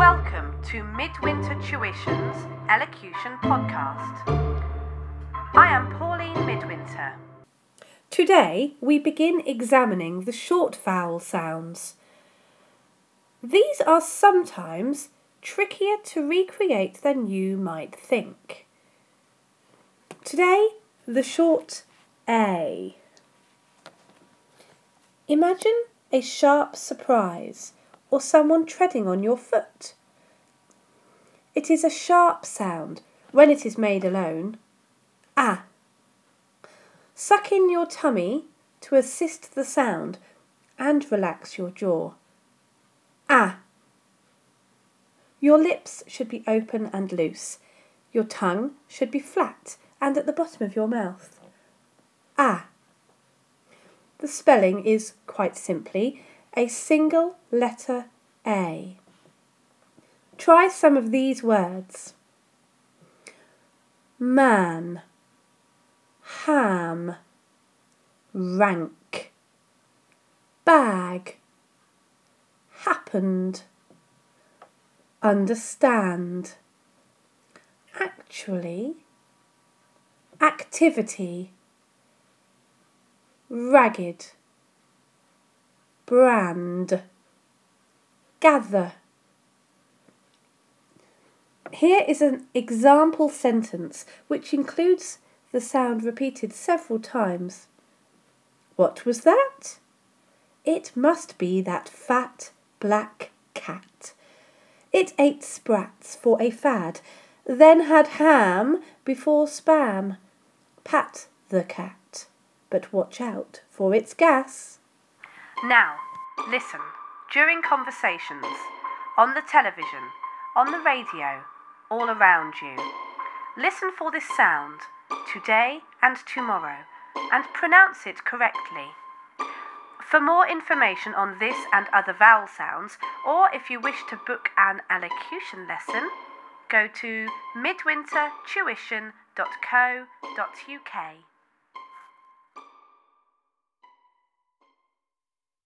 Welcome to Midwinter Tuition's Elocution Podcast. I am Pauline Midwinter. Today we begin examining the short vowel sounds. These are sometimes trickier to recreate than you might think. Today, the short A. Imagine a sharp surprise or someone treading on your foot. It is a sharp sound when it is made alone. Ah. Suck in your tummy to assist the sound and relax your jaw. Ah. Your lips should be open and loose. Your tongue should be flat and at the bottom of your mouth. Ah. The spelling is quite simply a single letter A. Try some of these words. Man, ham, rank, bag, happened, understand, actually, activity, ragged, brand, gather. Here is an example sentence which includes the sound repeated several times. What was that? It must be that fat black cat. It ate sprats for a fad, then had ham before spam. Pat the cat, but watch out for its gas. Now, listen during conversations, on the television, on the radio, all around you. Listen for this sound today and tomorrow and pronounce it correctly. For more information on this and other vowel sounds, or if you wish to book an elocution lesson, go to midwintertuition.co.uk.